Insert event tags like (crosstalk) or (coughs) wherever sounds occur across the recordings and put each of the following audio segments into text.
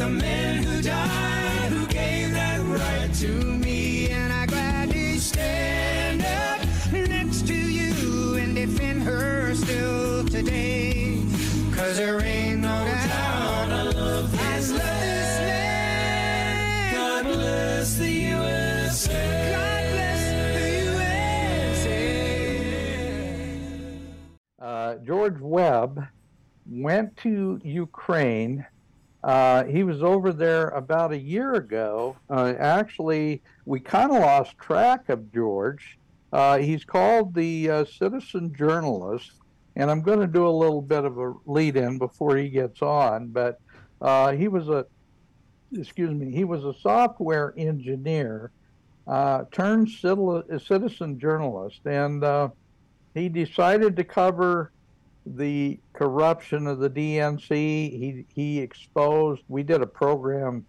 The men who died, who gave that right to me. And I gladly stand up next to you and defend her still today. Cause there ain't no doubt I love this land. God bless the USA. God bless the USA. uh, George Webb went to Ukraine. Uh, he was over there about a year ago. Uh, actually, we kind of lost track of George. Uh, he's called the uh, citizen journalist, and I'm going to do a little bit of a lead in before he gets on. But uh, he was a, excuse me, he was a software engineer turned citizen journalist, and he decided to cover the corruption of the DNC. He he exposed. We did a program.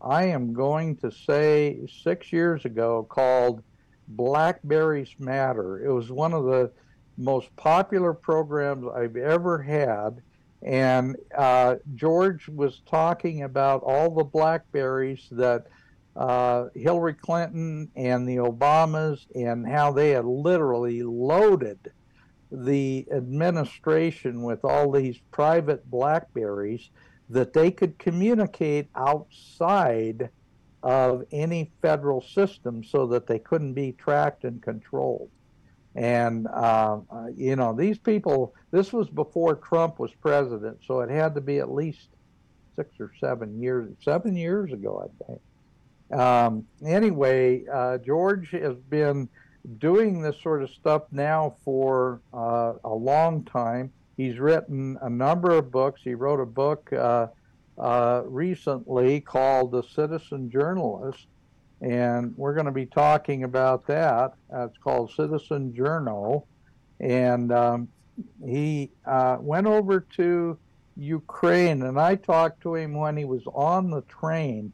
I am going to say six years ago called Blackberries Matter. It was one of the most popular programs I've ever had. And uh, George was talking about all the blackberries that uh, Hillary Clinton and the Obamas and how they had literally loaded the administration with all these private blackberries that they could communicate outside of any federal system so that they couldn't be tracked and controlled. And, uh, you know, these people, this was before Trump was president, so it had to be at least six or seven years, seven years ago, I think. Um, anyway, uh, George has been doing this sort of stuff now for uh, a long time. He's written a number of books. He wrote a book uh, uh, recently called The Citizen Journalist, and we're going to be talking about that. Uh, it's called Citizen Journal, and um, he uh, went over to Ukraine, and I talked to him when he was on the train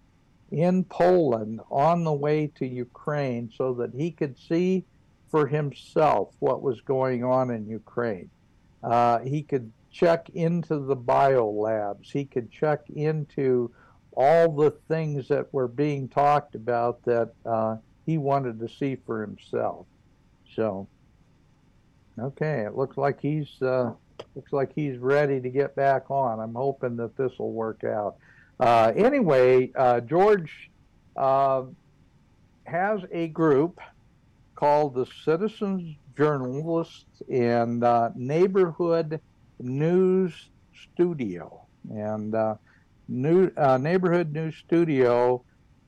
in Poland on the way to Ukraine so that he could see for himself what was going on in Ukraine. Uh, he could check into the bio labs. He could check into all the things that were being talked about that uh, he wanted to see for himself. So, okay, it looks like he's uh, looks like he's ready to get back on. I'm hoping that this will work out. Uh, anyway, uh, George uh, has a group called the Citizens Journalists and uh, Neighborhood News Studio. And uh, new, Neighborhood News Studio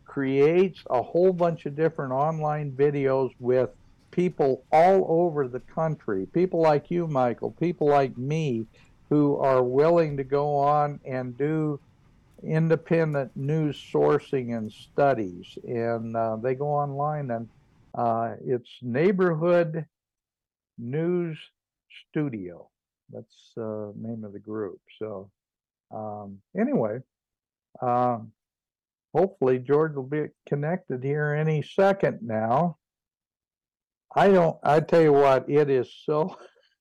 creates a whole bunch of different online videos with people all over the country, people like you, Michael, people like me, who are willing to go on and do independent news sourcing and studies. And uh, they go online and uh, it's Neighborhood News Studio. That's the name of the group. So um, anyway, um, hopefully George will be connected here any second now. I don't. I tell you what, it is so.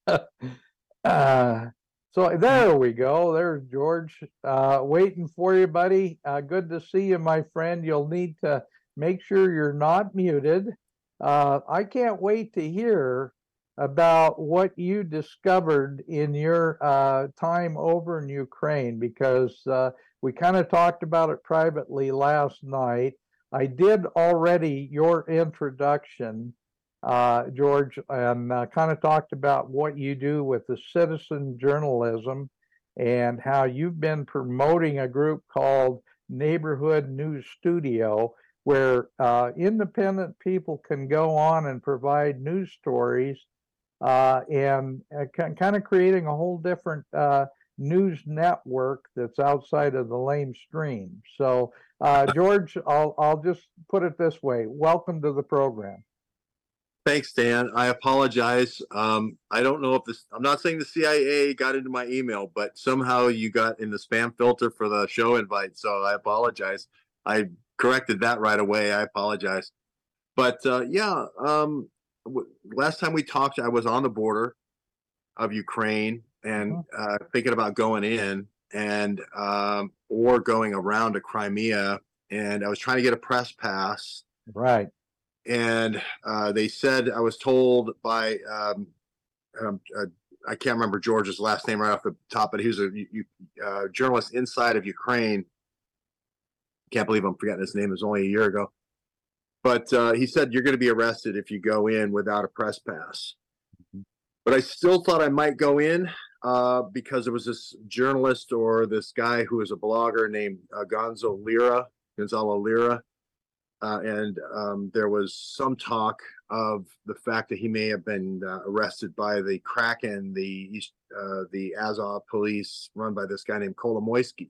(laughs) uh, so there we go. There's George uh, waiting for you, buddy. Uh, good to see you, my friend. You'll need to make sure you're not muted. Uh, I can't wait to hear about what you discovered in your uh, time over in Ukraine because uh, we kind of talked about it privately last night. I did already your introduction, uh, George, and uh, kind of talked about what you do with the citizen journalism and how you've been promoting a group called Neighborhood News Studio, where uh, independent people can go on and provide news stories uh, and uh, kind of creating a whole different uh, news network that's outside of the lamestream. So, uh, (laughs) George, I'll I'll just put it this way: welcome to the program. Thanks, Dan. I apologize. Um, I don't know if this. I'm not saying the CIA got into my email, but somehow you got in the spam filter for the show invite. So I apologize. I corrected that right away. I apologize. But uh, yeah, um, w- last time we talked, I was on the border of Ukraine and uh, thinking about going in and um, or going around to Crimea. And I was trying to get a press pass. Right. And uh, they said I was told by um, um, uh, I can't remember George's last name right off the top, but he was a you, uh, journalist inside of Ukraine. Can't believe I'm forgetting his name. It was only a year ago. But uh, he said you're going to be arrested if you go in without a press pass. But I still thought I might go in uh, because there was this journalist or this guy who was a blogger named uh, Gonzo Lira, Gonzalo Lira. Uh, and um, there was some talk of the fact that he may have been uh, arrested by the Kraken, the East, uh, the Azov police run by this guy named Kolomoisky.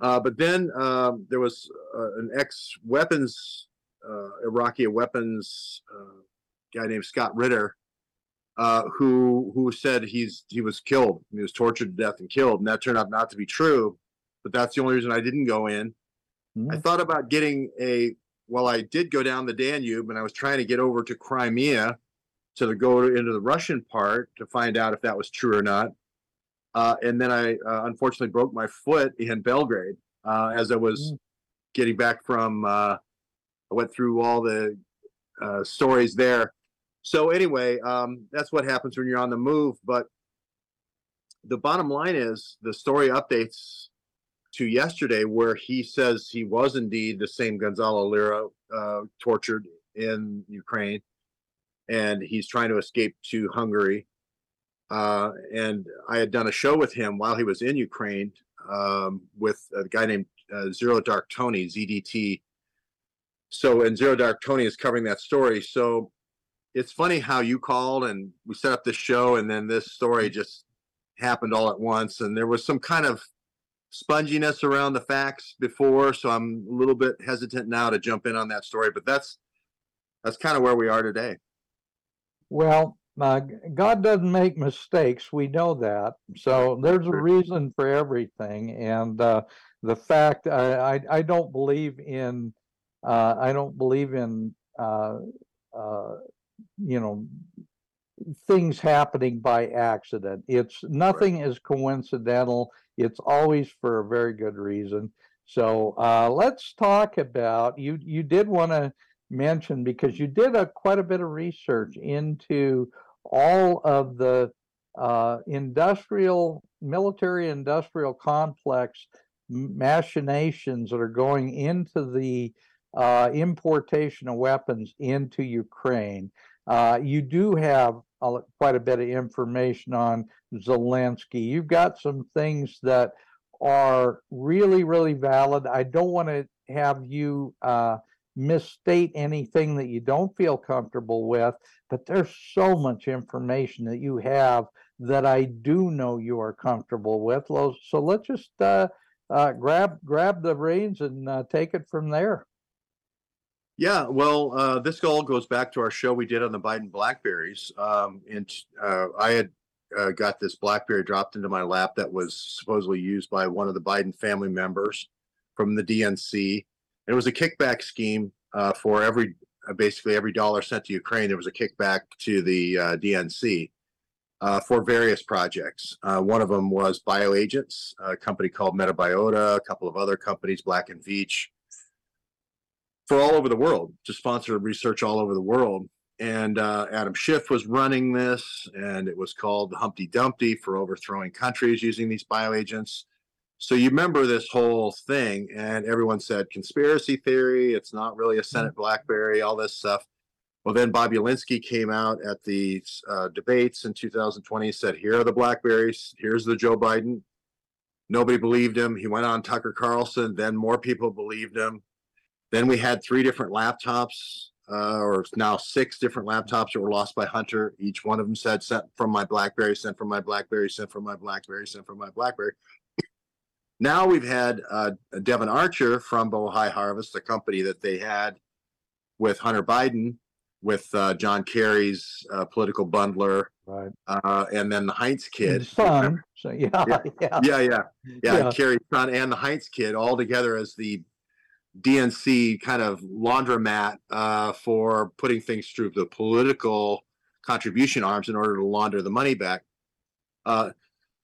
Uh, but then um, there was uh, an ex-weapons uh, Iraqi weapons guy named Scott Ritter, who who said he's he was killed, he was tortured to death and killed, and that turned out not to be true. But that's the only reason I didn't go in. I thought about getting a. Well, I did go down the Danube, and I was trying to get over to Crimea to the, go into the Russian part to find out if that was true or not. Uh, and then I uh, unfortunately broke my foot in Belgrade uh, as I was Mm. getting back from. Uh, I went through all the uh, stories there. So anyway, um, that's what happens when you're on the move. But the bottom line is the story updates to yesterday, where he says he was indeed the same Gonzalo Lira uh, tortured in Ukraine, and he's trying to escape to Hungary. Uh, and I had done a show with him while he was in Ukraine um, with a guy named uh, Zero Dark Tony, ZDT. So, and Zero Dark Tony is covering that story. So, it's funny how you called and we set up this show, and then this story just happened all at once. And there was some kind of sponginess around the facts before, so I'm a little bit hesitant now to jump in on that story. But that's that's kind of where we are today. Well, uh, God doesn't make mistakes. We know that. So there's a reason for everything. And uh, the fact I, I I don't believe in uh, I don't believe in uh, uh, you know things happening by accident. It's nothing is coincidental. It's always for a very good reason. So uh, let's talk about you. You did want to mention because you did a quite a bit of research into all of the uh, industrial, military industrial complex machinations that are going into the uh, importation of weapons into Ukraine. Uh, you do have quite a bit of information on Zelensky. You've got some things that are really, really valid. I don't want to have you uh, misstate anything that you don't feel comfortable with, but there's so much information that you have that I do know you are comfortable with. So let's just uh, uh, grab grab the reins and uh, take it from there. Yeah, well, uh, this all goes back to our show we did on the Biden Blackberries. Um, and uh, I had uh, got this Blackberry dropped into my lap that was supposedly used by one of the Biden family members from the DNC. It was a kickback scheme uh, for every uh, basically every dollar sent to Ukraine. There was a kickback to the uh, DNC uh, for various projects. Uh, one of them was BioAgents, a company called Metabiota, a couple of other companies, Black and Veatch for all over the world to sponsor research all over the world. And uh, Adam Schiff was running this, and it was called Humpty Dumpty for overthrowing countries using these bioagents. So you remember this whole thing, and everyone said conspiracy theory. It's not really a Senate BlackBerry, all this stuff. Well, then Bobulinski came out at the uh, debates in 2020, said, Here are the Blackberries. Here's the Joe Biden. Nobody believed him. He went on Tucker Carlson. Then more people believed him. Then we had three different laptops, uh, or now six different laptops that were lost by Hunter. Each one of them said, Sent from my Blackberry, sent from my Blackberry, sent from my Blackberry, sent from my Blackberry. (coughs) now we've had uh, Devon Archer from Bohai Harvest, the company that they had with Hunter Biden with uh, John Kerry's uh, political bundler, Right. uh, and then the Heinz kid. Son. So yeah, Yeah. (laughs) yeah. Yeah, yeah, yeah. Yeah. Kerry's son and the Heinz kid all together as the DNC kind of laundromat uh, for putting things through the political contribution arms in order to launder the money back. Uh,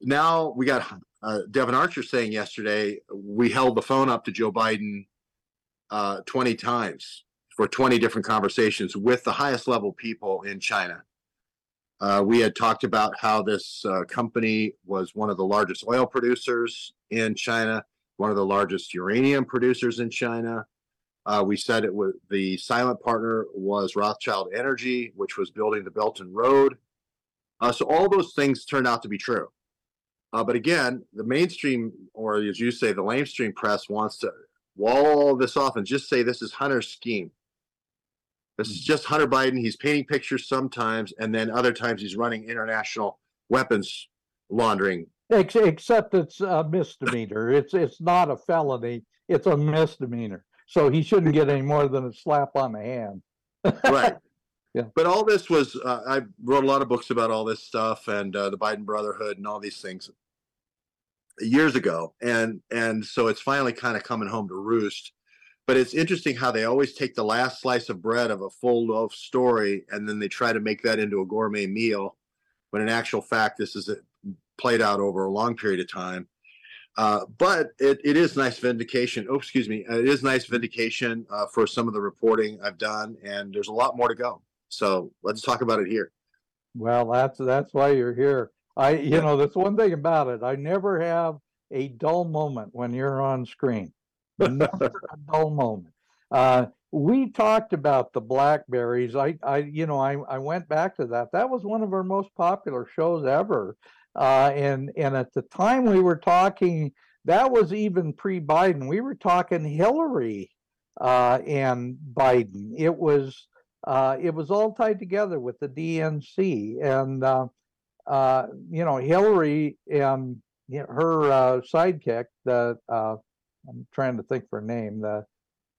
now we got uh, Devon Archer saying yesterday we held the phone up to Joe Biden uh, 20 times for 20 different conversations with the highest level people in China. Uh, we had talked about how this uh, company was one of the largest oil producers in China, one of the largest uranium producers in China. Uh, we said it was the silent partner was Rothschild Energy, which was building the Belt and Road. Uh, so all those things turned out to be true. Uh, but again, the mainstream, or as you say, the lamestream press wants to wall all this off and just say this is Hunter's scheme. This is just Hunter Biden. He's painting pictures sometimes, and then other times he's running international weapons laundering. Ex- except it's a misdemeanor. It's it's not a felony. It's a misdemeanor. So he shouldn't get any more than a slap on the hand. Right. (laughs) Yeah. But all this was, uh, I wrote a lot of books about all this stuff and uh, the Biden Brotherhood and all these things years ago, and and so it's finally kind of coming home to roost. But it's interesting how they always take the last slice of bread of a full loaf story and then they try to make that into a gourmet meal, when in actual fact this is a, played out over a long period of time. Uh, but it, it is nice vindication. Oh, excuse me. It is nice vindication uh, for some of the reporting I've done, and there's a lot more to go. So let's talk about it here. Well, that's that's why you're here. I you Yeah. know that's one thing about it. I never have a dull moment when you're on screen. Never a (laughs) dull moment. Uh, we talked about the blackberries. I, I, you know, I, I went back to that. That was one of our most popular shows ever. Uh, and and at the time we were talking, that was even pre-Biden. We were talking Hillary uh, and Biden. It was uh, it was all tied together with the DNC and uh, uh, you know Hillary and her uh, sidekick. The uh, I'm trying to think for a name. The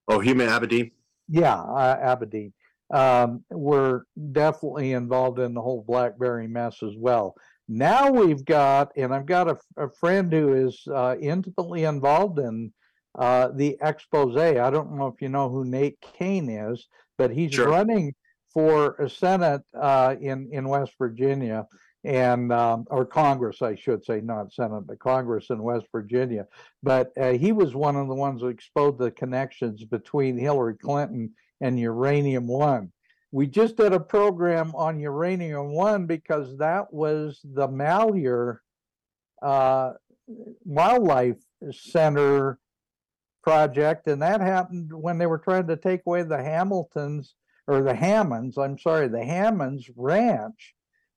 Oh, Huma Abedin. yeah, uh, Aberdeen um, were definitely involved in the whole BlackBerry mess as well. Now we've got, and I've got a, a friend who is uh, intimately involved in uh, the expose. I don't know if you know who Nate Cain is, but he's Sure. running for a Senate uh, in in West Virginia and um, or Congress, I should say, not Senate, but Congress in West Virginia. But uh, he was one of the ones who exposed the connections between Hillary Clinton and Uranium One. We just did a program on Uranium One because that was the Malheur uh, Wildlife Center project, and that happened when they were trying to take away the Hamiltons or the Hammonds. I'm sorry, the Hammonds Ranch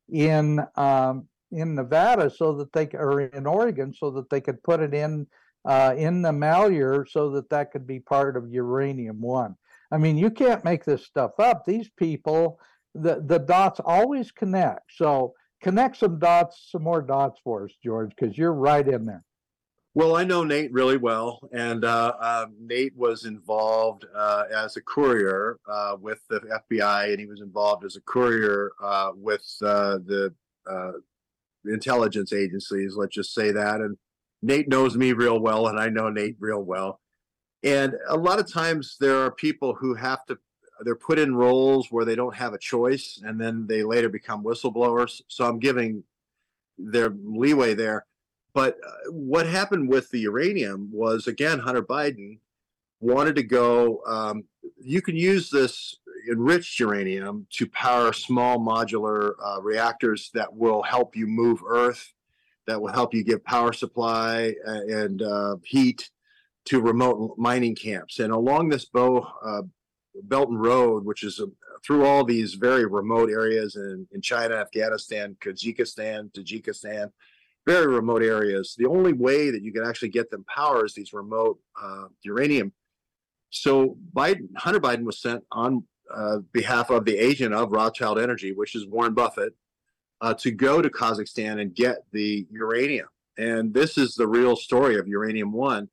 in um, in Nevada, so that they or in Oregon, so that they could put it in uh, in the Malheur, so that that could be part of Uranium One. I mean, you can't make this stuff up. These people, the the dots always connect. So connect some dots, some more dots for us, George, because you're right in there. Well, I know Nate really well, and uh, uh, Nate was involved uh, as a courier uh, with the FBI, and he was involved as a courier uh, with uh, the intelligence agencies. Let's just say that. And Nate knows me real well, and I know Nate real well. And a lot of times there are people who have to they're put in roles where they don't have a choice, and then they later become whistleblowers. So I'm giving their leeway there. But uh, what happened with the uranium was again, Hunter Biden wanted to go. Um, you can use this enriched uranium to power small modular uh, reactors that will help you move Earth that will help you give power supply uh, and uh, heat to remote mining camps. And along this bow, uh, Belt and Road, which is uh, through all these very remote areas in, in China, Afghanistan, Kazakhstan, Tajikistan, very remote areas. The only way that you can actually get them power is these remote uh, uranium. So Biden, Hunter Biden was sent on uh, behalf of the agent of Rothschild Energy, which is Warren Buffett, uh, to go to Kazakhstan and get the uranium. And this is the real story of Uranium One.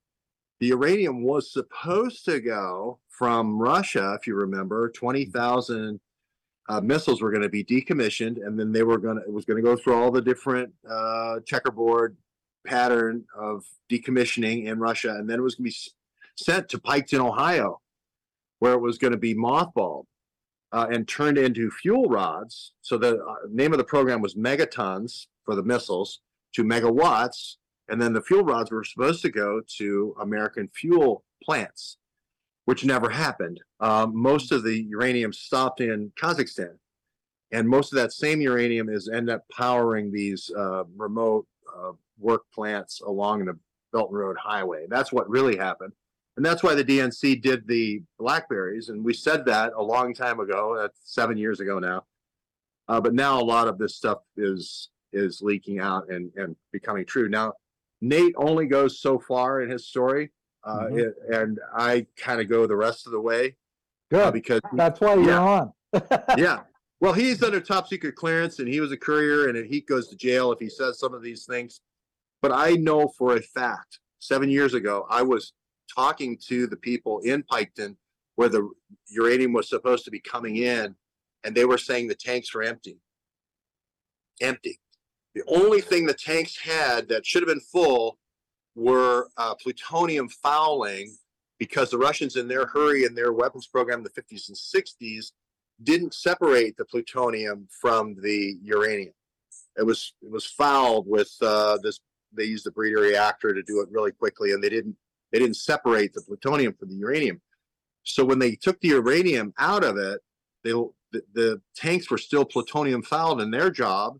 The uranium was supposed to go from Russia, if you remember, 20,000 uh, missiles were going to be decommissioned, and then they were going to, it was going to go through all the different uh, checkerboard pattern of decommissioning in Russia, and then it was going to be sent to Piketon, Ohio, where it was going to be mothballed uh, and turned into fuel rods. So the uh, name of the program was megatons for the missiles to megawatts, and then the fuel rods were supposed to go to American fuel plants, which never happened. Um, most of the uranium stopped in Kazakhstan, and most of that same uranium is end up powering these uh, remote uh, work plants along the Belt and Road Highway. That's what really happened. And that's why the DNC did the blackberries. And we said that a long time ago, that's seven years ago now. Uh, but now a lot of this stuff is is leaking out and, and becoming true. Now, Nate only goes so far in his story, uh, Mhm. it, and I kind of go the rest of the way uh, Good. because That's why you're on. (laughs) yeah. Well, he's under top secret clearance and he was a courier and he goes to jail if he says some of these things. But I know for a fact, seven years ago, I was talking to the people in Piketon where the uranium was supposed to be coming in, and they were saying the tanks were empty. Empty. The only thing the tanks had that should have been full were uh, plutonium fouling because the Russians, in their hurry in their weapons program in the 50s and 60s, didn't separate the plutonium from the uranium. It was it was fouled with uh, this. They used the breeder reactor to do it really quickly, and they didn't they didn't separate the plutonium from the uranium. So when they took the uranium out of it, they the, the tanks were still plutonium fouled, and their job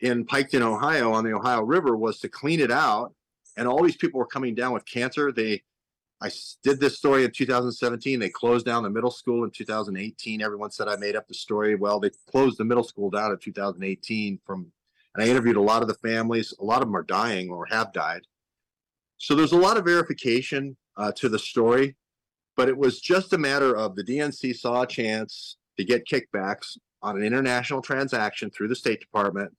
in Piketon, Ohio, on the Ohio River, was to clean it out. And all these people were coming down with cancer. They I did this story in 2017. They closed down the middle school in 2018. Everyone said I made up the story. Well, they closed the middle school down in 2018 from, and I interviewed a lot of the families. A lot of them are dying or have died. So there's a lot of verification uh, to the story, but it was just a matter of the DNC saw a chance to get kickbacks on an international transaction through the State Department.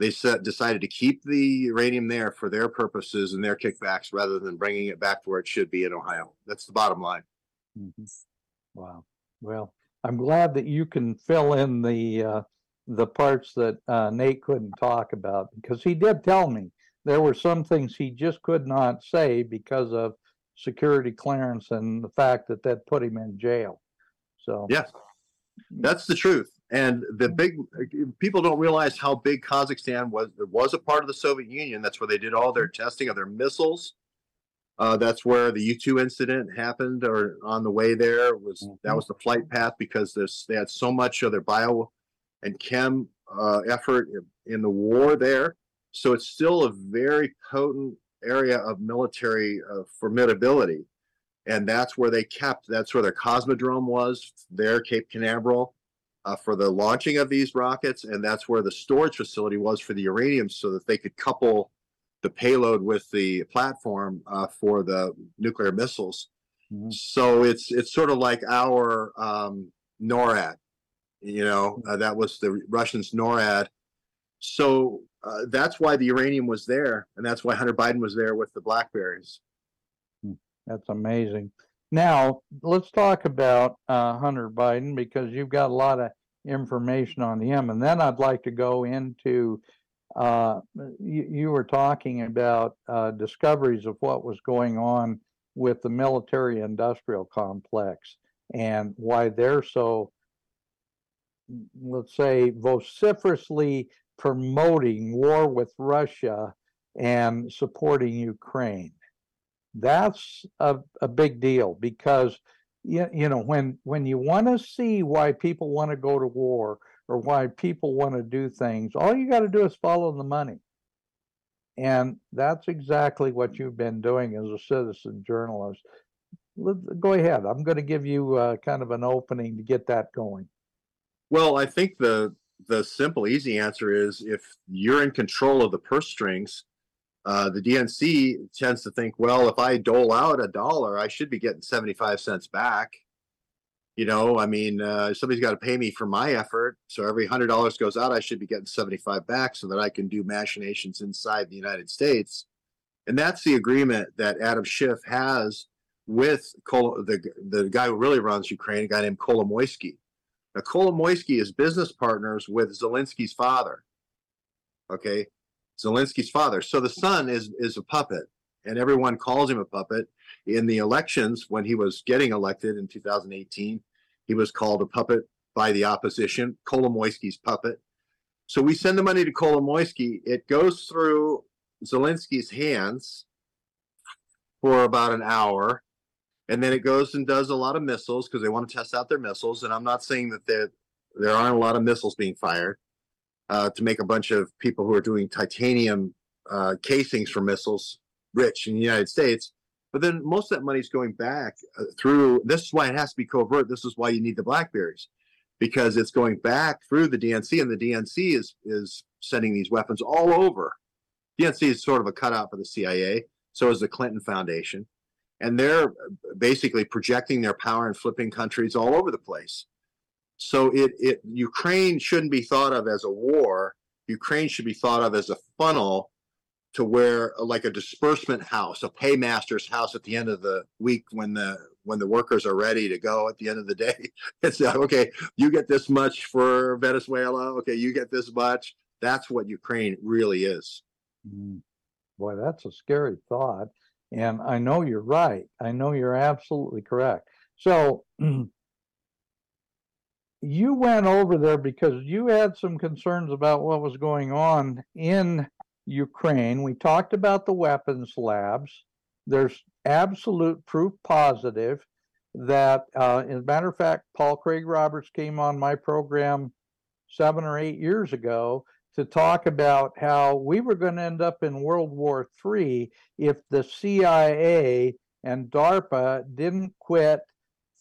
They said, decided to keep the uranium there for their purposes and their kickbacks rather than bringing it back to where it should be in Ohio. That's the bottom line. Mhm. Wow. Well, I'm glad that you can fill in the uh, the parts that uh, Nate couldn't talk about because he did tell me there were some things he just could not say because of security clearance and the fact that that put him in jail. So Yes, that's the truth. And the big people don't realize how big Kazakhstan was. It was a part of the Soviet Union. That's where they did all their testing of their missiles. Uh, that's where the U two incident happened, or on the way there was that Mhm. was the flight path because this they had so much of their bio and chem uh, effort in, in the war there. So it's still a very potent area of military uh, formidability and that's where they kept that's where their cosmodrome was there cape canaveral uh, for the launching of these rockets and that's where the storage facility was for the uranium so that they could couple the payload with the platform uh, for the nuclear missiles Mhm. so it's it's sort of like our um, norad you know uh, that was the russians norad so uh, that's why the uranium was there and that's why hunter biden was there with the blackberries That's amazing. Now, let's talk about uh, Hunter Biden because you've got a lot of information on him. And then I'd like to go into uh, you, you were talking about uh, discoveries of what was going on with the military industrial complex and why they're so, let's say, vociferously promoting war with Russia and supporting Ukraine that's a, a big deal because you, you know when when you want to see why people want to go to war or why people want to do things all you got to do is follow the money And that's exactly what you've been doing as a citizen journalist. Go ahead. I'm going to give you uh, kind of an opening to get that going. Well, I think the the simple, easy answer is if you're in control of the purse strings, uh, the DNC tends to think, well, if I dole out a dollar, I should be getting 75 cents back. You know, I mean, uh, somebody's got to pay me for my effort. So every hundred dollars goes out, I should be getting 75 back so that I can do machinations inside the United States. And that's the agreement that Adam Schiff has with Kol- the, the guy who really runs Ukraine, a guy named Kolomoisky. Now, Kolomoisky is business partners with Zelensky's father. Okay, Zelensky's father. So the son is is a puppet, and everyone calls him a puppet. In the elections, when he was getting elected in 2018, he was called a puppet by the opposition, Kolomoisky's puppet. So we send the money to Kolomoisky. It goes through Zelensky's hands for about an hour and then it goes and does a lot of missiles because they want to test out their missiles. And I'm not saying that there there aren't a lot of missiles being fired uh, to make a bunch of people who are doing titanium uh, casings for missiles rich in the United States. But then most of that money is going back uh, through. This is why it has to be covert. This is why you need the Blackberries, because it's going back through the DNC, and the DNC is is sending these weapons all over. DNC is sort of a cutout for the CIA. So is the Clinton Foundation and they're basically projecting their power and flipping countries all over the place. So it, it Ukraine shouldn't be thought of as a war. Ukraine should be thought of as a funnel to where like a disbursement house, a paymaster's house at the end of the week when the when the workers are ready to go at the end of the day. (laughs) It's like, okay, you get this much for Venezuela. Okay, you get this much. That's what Ukraine really is. Mm. Boy, that's a scary thought. And I know you're right. I know you're absolutely correct. So (clears throat) you went over there because you had some concerns about what was going on in Ukraine. We talked about the weapons labs. There's absolute proof positive that, uh, as a matter of fact, Paul Craig Roberts came on my program seven or eight years ago to talk about how we were going to end up in World War III if the CIA and DARPA didn't quit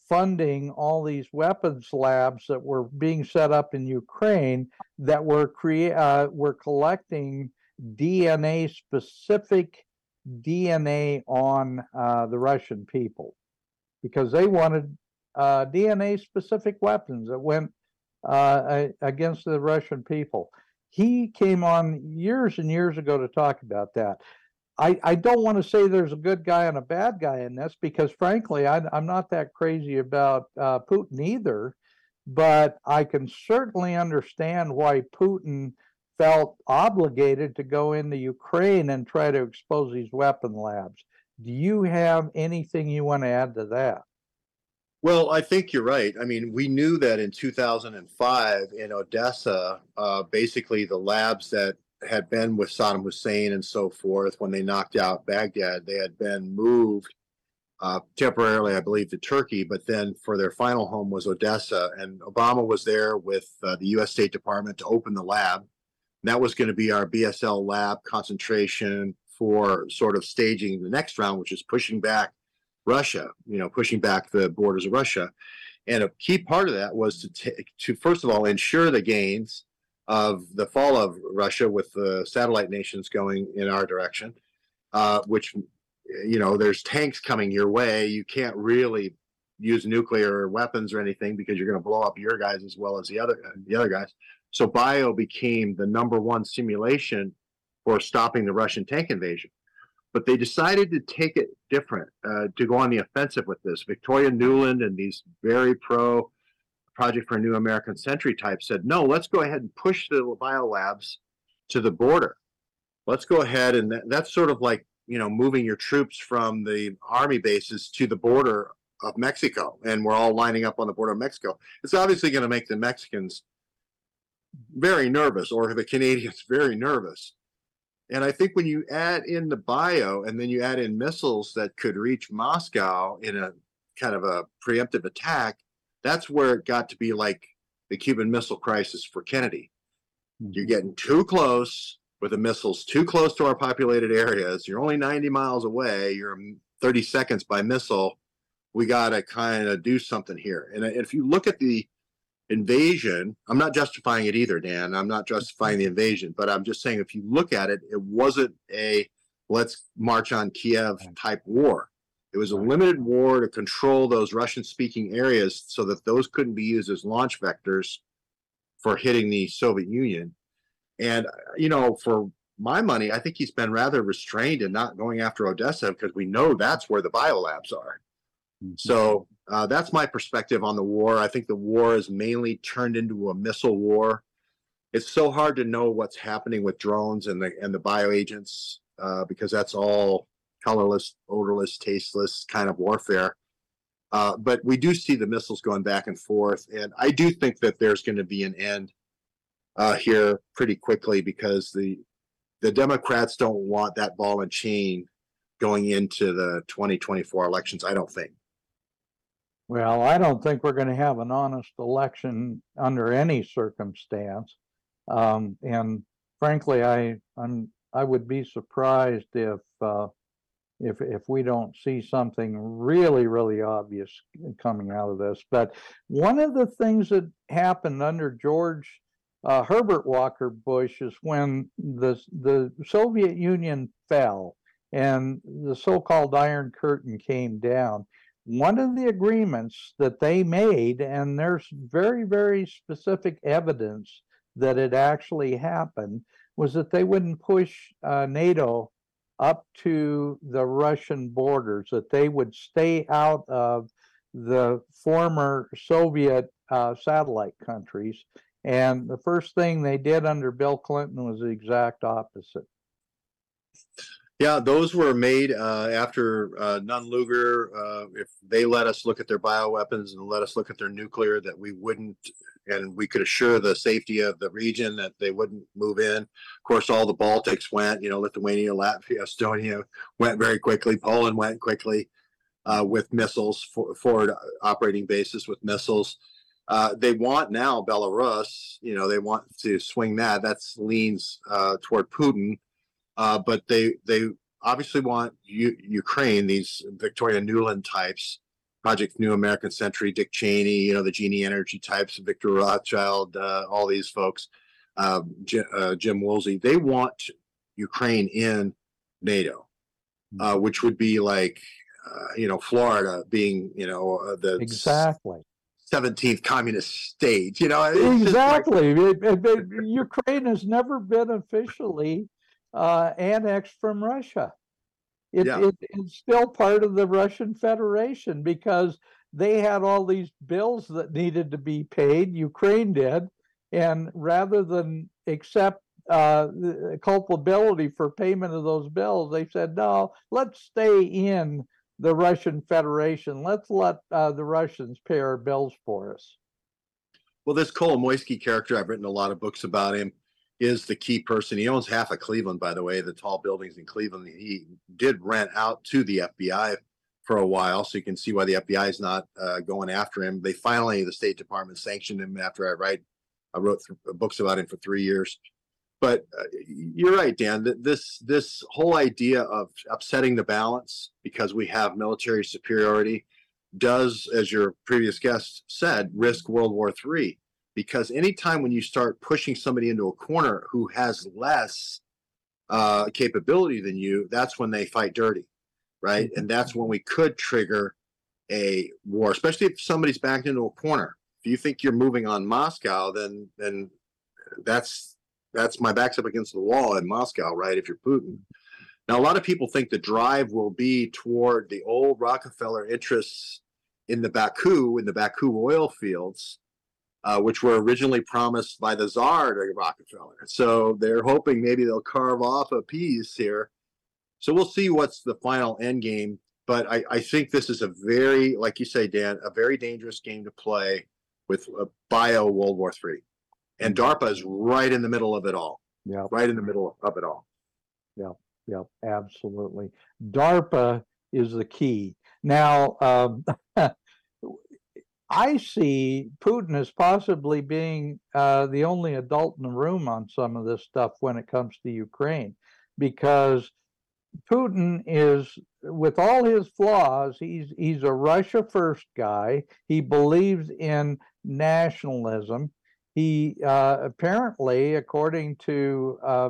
funding all these weapons labs that were being set up in Ukraine that were create uh, were collecting DNA specific DNA on uh, the Russian people because they wanted uh, DNA specific weapons that went uh, against the Russian people he came on years and years ago to talk about that. I, I don't want to say there's a good guy and a bad guy in this because, frankly, I, am not that crazy about uh, Putin either. But I can certainly understand why Putin felt obligated to go into Ukraine and try to expose these weapon labs. Do you have anything you want to add to that? Well, I think you're right. I mean, we knew that in 2005 in Odessa, uh, basically the labs that had been with Saddam Hussein and so forth when they knocked out Baghdad, they had been moved uh, temporarily, I believe, to Turkey, but then for their final home was Odessa. And Obama was there with uh, the U.S. State Department to open the lab. And that was going to be our BSL lab concentration for sort of staging the next round, which is pushing back Russia, you know, pushing back the borders of Russia. And a key part of that was to take to first of all ensure the gains of the fall of Russia with the satellite nations going in our direction, uh, which you know there's tanks coming your way. You can't really use nuclear weapons or anything because you're going to blow up your guys as well as the other the other guys. So bio became the number one simulation for stopping the Russian tank invasion but they decided to take it different, uh, to go on the offensive with this. Victoria Nuland and these very pro Project for a New American Century type said, no, let's go ahead and push the biolabs to the border. Let's go ahead and that, that's sort of like you know moving your troops from the army bases to the border of Mexico, and we're all lining up on the border of Mexico. It's obviously going to make the Mexicans very nervous, or the Canadians (laughs) very nervous. And I think when you add in the bio and then you add in missiles that could reach Moscow in a kind of a preemptive attack, that's where it got to be like the Cuban Missile Crisis for Kennedy. Mm-hmm. You're getting too close. with the missiles too close to our populated areas. You're only 90 miles away. You're 30 seconds by missile. We got to kind of do something here. And if you look at the invasion, I'm not justifying it either, Dan. I'm not justifying the invasion, but I'm just saying if you look at it, it wasn't a let's march on Kiev type war. It was a limited war to control those Russian speaking areas so that those couldn't be used as launch vectors for hitting the Soviet Union. And, you know, for my money, I think he's been rather restrained in not going after Odessa because we know that's where the biolabs are. Mm-hmm. So uh, that's my perspective on the war. I think the war is mainly turned into a missile war. It's so hard to know what's happening with drones and the and the bioagents uh, because that's all colorless, odorless, tasteless kind of warfare. Uh, but we do see the missiles going back and forth, and I do think that there's going to be an end uh, here pretty quickly because the the Democrats don't want that ball and chain going into the 2024 elections. I don't think. Well, I don't think we're going to have an honest election under any circumstance, um, and frankly, I I'm I would be surprised if uh, if if we don't see something really really obvious coming out of this. But one of the things that happened under George uh, Herbert Walker Bush is when the the Soviet Union fell and the so-called Iron Curtain came down. One of the agreements that they made, and there's very very specific evidence that it actually happened, was that they wouldn't push uh, NATO up to the Russian borders, that they would stay out of the former Soviet uh, satellite countries. And the first thing they did under Bill Clinton was the exact opposite. Yeah, those were made uh, after uh, Nunn-Lugar. Uh, if they let us look at their bioweapons and let us look at their nuclear, that we wouldn't, and we could assure the safety of the region that they wouldn't move in. Of course, all the Baltics went. You know, Lithuania, Latvia, Estonia went very quickly. Poland went quickly uh, with missiles, for, forward operating bases with missiles. Uh, they want now Belarus. You know, they want to swing that. That leans uh, toward Putin uh, but they they obviously want U- Ukraine, these Victoria Nuland types, Project New American Century, Dick Cheney, you know, the Genie Energy types, Victor Rothschild, uh, all these folks, uh, Jim, uh, Jim Woolsey, they want Ukraine in NATO, uh, mm-hmm. which would be like, uh, you know, Florida being, you know, the exactly 17th communist state, you know. Exactly. Like... it, it, it, Ukraine has never been officially uh, annexed from Russia. It, yeah. it, it's still part of the Russian Federation because they had all these bills that needed to be paid. Ukraine did, and rather than accept uh, culpability for payment of those bills, they said, "No, let's stay in the Russian Federation. Let's let uh, the Russians pay our bills for us." Well, this Kolomoisky character, I've written a lot of books about him is the key person. He owns half of Cleveland, by the way, the tall buildings in Cleveland. He did rent out to the FBI for a while, so you can see why the FBI is not uh, going after him. They finally, the State Department sanctioned him after I write, I wrote th- books about him for three years. But uh, you're right, Dan. That This this whole idea of upsetting the balance because we have military superiority does, as your previous guest said, risk World War III because anytime when you start pushing somebody into a corner who has less uh, capability than you, that's when they fight dirty, right? Mm-hmm. And that's when we could trigger a war, especially if somebody's backed into a corner. If you think you're moving on Moscow, then then that's that's my back's up against the wall in Moscow, right? If you're Putin. Now, a lot of people think the drive will be toward the old Rockefeller interests in the Baku, in the Baku oil fields, uh, which were originally promised by the czar to Rockefeller. So they're hoping maybe they'll carve off a piece here. So we'll see what's the final end game. But I, I think this is a very, like you say, Dan, a very dangerous game to play with a bio World War III. And DARPA is right in the middle of it all. Yeah. Right in the middle of it all. Yeah. Yeah. Absolutely. DARPA is the key. Now, um, (laughs) I see Putin as possibly being uh, the only adult in the room on some of this stuff when it comes to Ukraine, because Putin is, with all his flaws, he's he's a Russia first guy. He believes in nationalism. He uh, apparently, according to uh,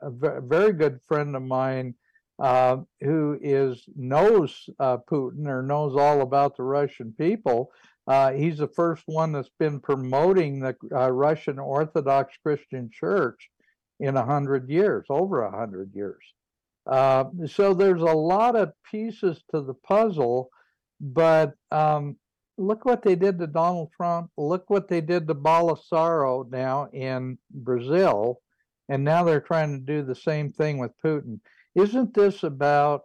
a very good friend of mine, uh, who is knows uh, Putin or knows all about the Russian people, uh, he's the first one that's been promoting the uh, Russian Orthodox Christian Church in a hundred years, over a hundred years. Uh, so there's a lot of pieces to the puzzle, but um, look what they did to Donald Trump. Look what they did to Bolsonaro now in Brazil, and now they're trying to do the same thing with Putin. Isn't this about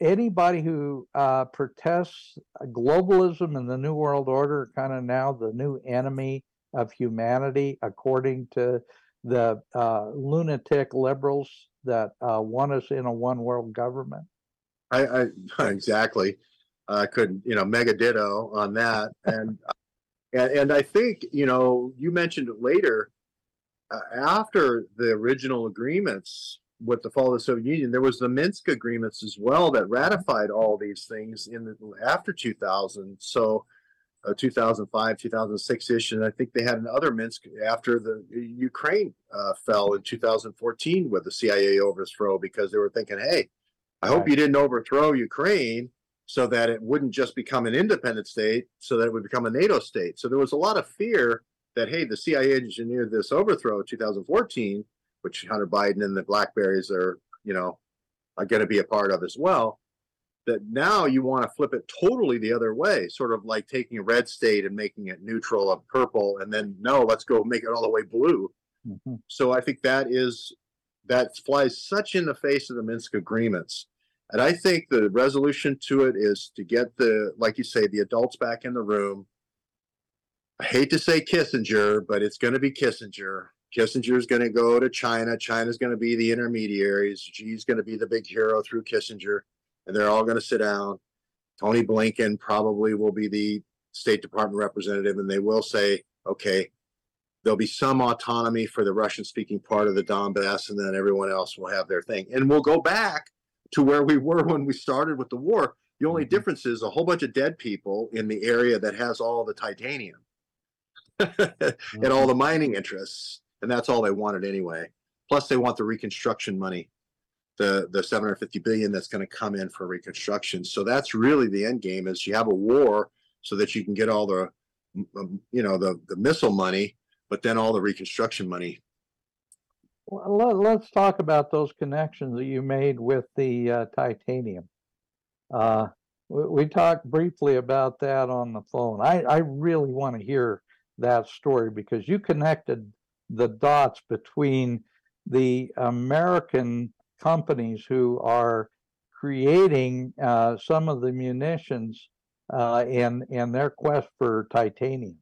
anybody who uh, protests globalism and the New World Order, kind of now the new enemy of humanity, according to the uh, lunatic liberals that uh, want us in a one world government? I, I (laughs) exactly. I couldn't, you know, mega ditto on that. And, and, and I think, you know, you mentioned it later, uh, after the original agreements with the fall of the Soviet Union, there was the Minsk agreements as well that ratified all these things in the, after 2000. So, uh, 2005, 2006 ish, and I think they had another Minsk after the Ukraine uh, fell in 2014 with the CIA overthrow because they were thinking, hey, I hope you didn't overthrow Ukraine so that it wouldn't just become an independent state, so that it would become a NATO state. So there was a lot of fear that hey, the CIA engineered this overthrow in 2014 which Hunter Biden and the Blackberries are, you know, are going to be a part of as well. That now you want to flip it totally the other way, sort of like taking a red state and making it neutral of purple, and then no, let's go make it all the way blue. Mm-hmm. So I think that is that flies such in the face of the Minsk agreements. And I think the resolution to it is to get the, like you say, the adults back in the room. I hate to say Kissinger, but it's going to be Kissinger. Kissinger is going to go to China. China's going to be the intermediaries. Xi's going to be the big hero through Kissinger, and they're all going to sit down. Tony Blinken probably will be the State Department representative, and they will say, okay, there'll be some autonomy for the Russian speaking part of the Donbass, and then everyone else will have their thing. And we'll go back to where we were when we started with the war. The only mm-hmm. difference is a whole bunch of dead people in the area that has all the titanium (laughs) and all the mining interests and that's all they wanted anyway. Plus, they want the reconstruction money, the the 750 billion that's going to come in for reconstruction. So that's really the end game: is you have a war so that you can get all the, you know, the the missile money, but then all the reconstruction money. Well, let, us talk about those connections that you made with the uh, titanium. Uh, we, we talked briefly about that on the phone. I, I really want to hear that story because you connected the dots between the American companies who are creating uh, some of the munitions uh, in their quest for titanium.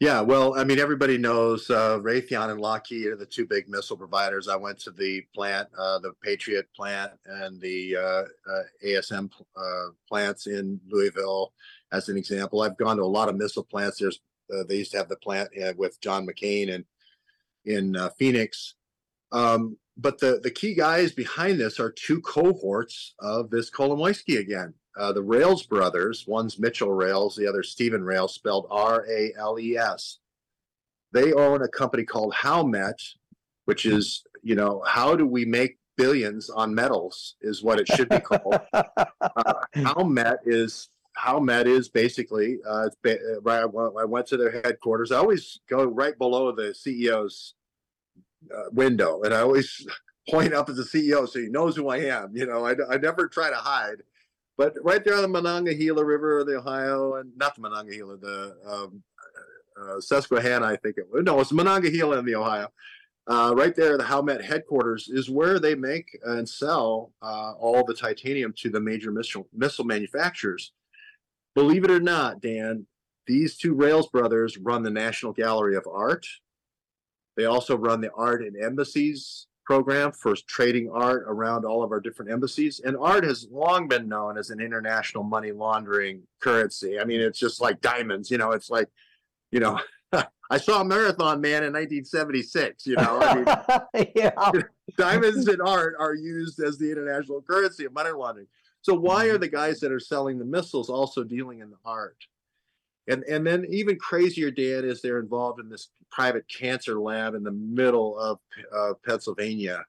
Yeah, well, I mean, everybody knows uh, Raytheon and Lockheed are the two big missile providers. I went to the plant, uh, the Patriot plant, and the uh, uh ASM uh, plants in Louisville, as an example. I've gone to a lot of missile plants. There's uh, they used to have the plant uh, with John McCain and in uh, Phoenix. Um, but the the key guys behind this are two cohorts of this Kolomoisky again. Uh, the Rales brothers, one's Mitchell Rales, the other Steven Rales, spelled R A L E S. They own a company called Howmet, which is, you know, how do we make billions on metals is what it should be called. (laughs) uh, Howmet is Howmet is basically uh, uh right. I went to their headquarters. I always go right below the CEO's uh, window, and I always (laughs) point up at the CEO so he knows who I am. You know, I, I never try to hide. But right there on the Monongahela River of the Ohio, and not the Monongahela, the um, uh, uh Susquehanna, I think it was. No, it's Monongahela in the Ohio. Uh, right there, the Howmet headquarters is where they make and sell uh, all the titanium to the major missile missile manufacturers. Believe it or not, Dan, these two Rales brothers run the National Gallery of Art. They also run the art in embassies program for trading art around all of our different embassies. And art has long been known as an international money laundering currency. I mean, it's just like diamonds, you know, it's like, you know, (laughs) I saw a marathon man in 1976, you know, I mean, (laughs) yeah. (laughs) diamonds and art are used as the international currency of money laundering. So why are the guys that are selling the missiles also dealing in the art? And and then even crazier, Dan, is they're involved in this private cancer lab in the middle of uh, Pennsylvania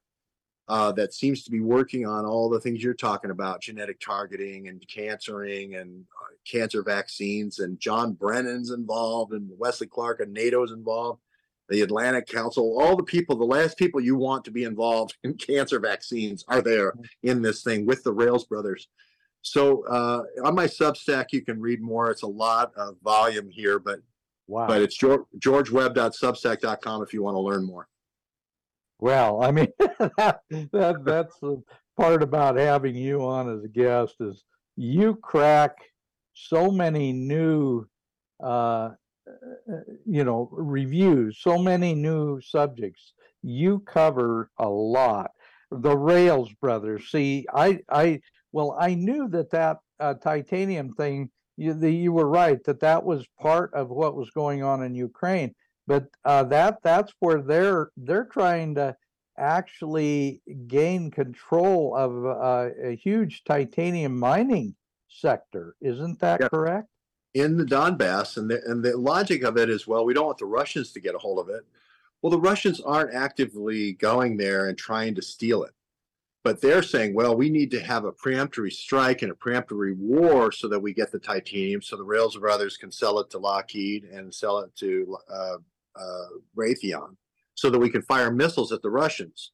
uh, that seems to be working on all the things you're talking about: genetic targeting and cancering and uh, cancer vaccines. And John Brennan's involved, and Wesley Clark and NATO's involved. The Atlantic Council, all the people, the last people you want to be involved in (laughs) cancer vaccines are there in this thing with the Rales brothers. So uh, on my Substack, you can read more. It's a lot of volume here, but Wow. but it's George, georgewebb.substack.com if you want to learn more. Well, I mean, (laughs) that, that that's the part about having you on as a guest is you crack so many new, uh, you know, reviews, so many new subjects. You cover a lot. The Rales brothers. See, I, I, well, I knew that that uh, titanium thing. You, the, you were right that that was part of what was going on in Ukraine but uh, that that's where they're they're trying to actually gain control of uh, a huge titanium mining sector. Isn't that Yeah. correct? In the Donbass, and the and the logic of it is, well, we don't want the Russians to get a hold of it. Well, the Russians aren't actively going there and trying to steal it, but they're saying, well, we need to have a preemptory strike and a preemptory war so that we get the titanium, so the Rales brothers can sell it to Lockheed and sell it to uh, uh, Raytheon, so that we can fire missiles at the Russians.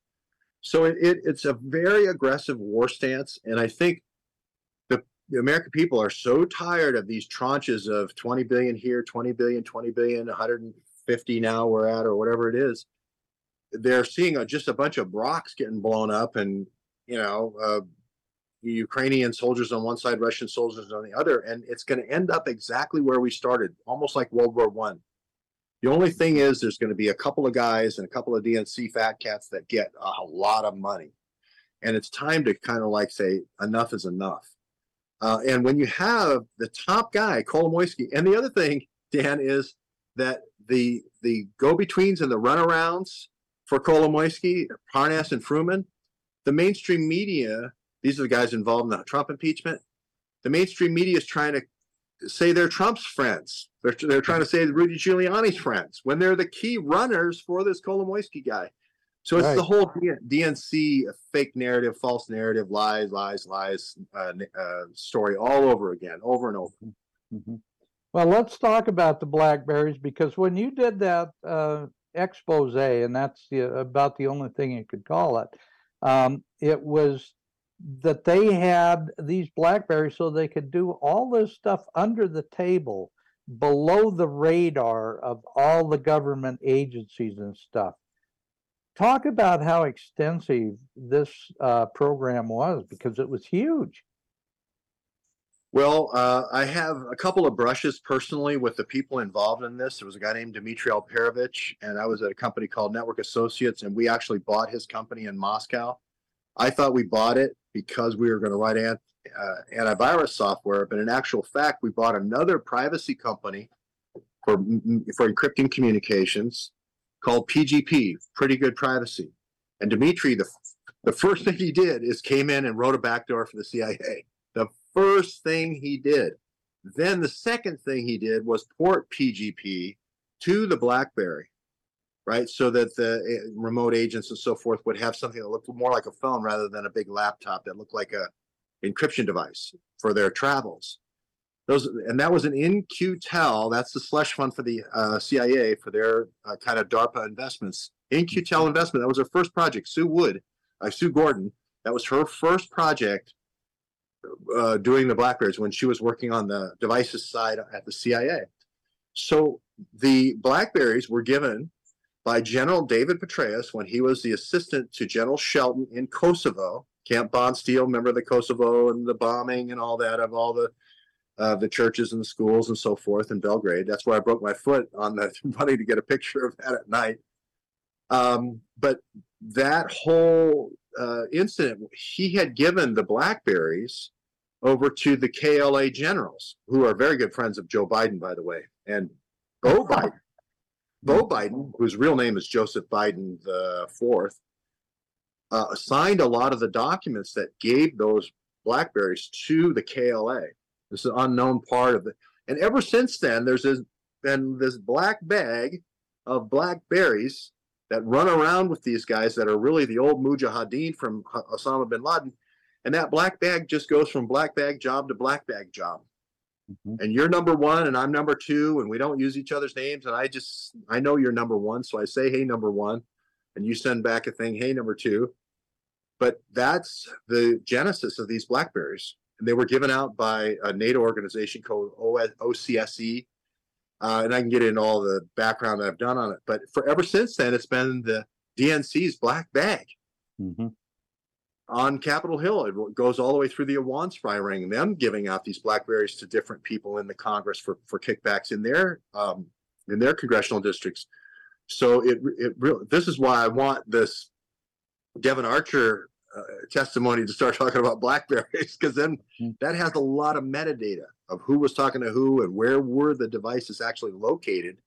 So it, it, it's a very aggressive war stance, and I think the American people are so tired of these tranches of 20 billion here, 20 billion, 20 billion, 150 now we're at, or whatever it is. They're seeing a, just a bunch of rocks getting blown up, and you know, uh, Ukrainian soldiers on one side, Russian soldiers on the other, and it's going to end up exactly where we started, almost like World War One. The only thing is, there's going to be a couple of guys and a couple of DNC fat cats that get a lot of money, and it's time to kind of like say enough is enough. Uh, and when you have the top guy, Kolomoisky, and the other thing, Dan, is that the the go-betweens and the runarounds for Kolomoisky, Parnas, and Fruman, the mainstream media, these are the guys involved in the Trump impeachment. The mainstream media is trying to say they're Trump's friends. They're, they're trying to say Rudy Giuliani's friends when they're the key runners for this Kolomoisky guy. So it's the whole DNC fake narrative, false narrative, lies, lies, lies uh, uh, story all over again, over and over. Mhm. Well, let's talk about the blackberries because when you did that uh, expose, and that's the, about the only thing you could call it, um, it was that they had these blackberries so they could do all this stuff under the table, below the radar of all the government agencies and stuff. Talk about how extensive this uh, program was because it was huge. Well, uh, I have a couple of brushes personally with the people involved in this. There was a guy named Dmitri Alperovitch, and I was at a company called Network Associates, and we actually bought his company in Moscow. I thought we bought it because we were going to write ant, uh, antivirus software, but in actual fact, we bought another privacy company for for encrypting communications called PGP, Pretty Good Privacy. And Dmitry, the the first thing he did is came in and wrote a backdoor for the CIA. The first thing he did. Then the second thing he did was port PGP to the BlackBerry, right? So that the eh, remote agents and so forth would have something that looked more like a phone rather than a big laptop that looked like a encryption device for their travels. Those and that was an In-Q-Tel. That's the slush fund for the uh, CIA for their uh, kind of DARPA investments. In-Q-Tel investment. That was her first project. Sue Wood, uh, Sue Gordon. That was her first project uh, doing the Blackberries when she was working on the devices side at the CIA. So the Blackberries were given by General David Petraeus when he was the assistant to General Shelton in Kosovo, Camp Bond Bondsteel. Remember the Kosovo and the bombing and all that of all the uh, the churches and the schools and so forth in Belgrade. That's where I broke my foot on the (laughs) running to get a picture of that at night. Um, but that whole uh, incident, he had given the Blackberries over to the KLA generals, who are very good friends of Joe Biden, by the way, and Bo (laughs) Biden. Bo Biden, whose real name is Joseph Biden the fourth, uh, signed a lot of the documents that gave those blackberries to the KLA. This is unknown part of it. And ever since then, there's this, been this black bag of blackberries that run around with these guys that are really the old mujahideen from Osama bin Laden. And that black bag just goes from black bag job to black bag job. Mm-hmm. And you're number one, and I'm number two, and we don't use each other's names. And I just, I know you're number one. So I say, hey, number one. And you send back a thing, hey, number two. But that's the genesis of these blackberries. And they were given out by a NATO organization called OCSE. Uh, and I can get in all the background that I've done on it. But for ever since then, it's been the DNC's black bag mm-hmm. on Capitol Hill. It goes all the way through the Awan spy ring, them giving out these blackberries to different people in the Congress for, for kickbacks in their um, in their congressional districts. So it it really this is why I want this Devon Archer uh, testimony to start (laughs) talking about blackberries because then hmm. that has a lot of metadata of who was talking to who and where were the devices actually located.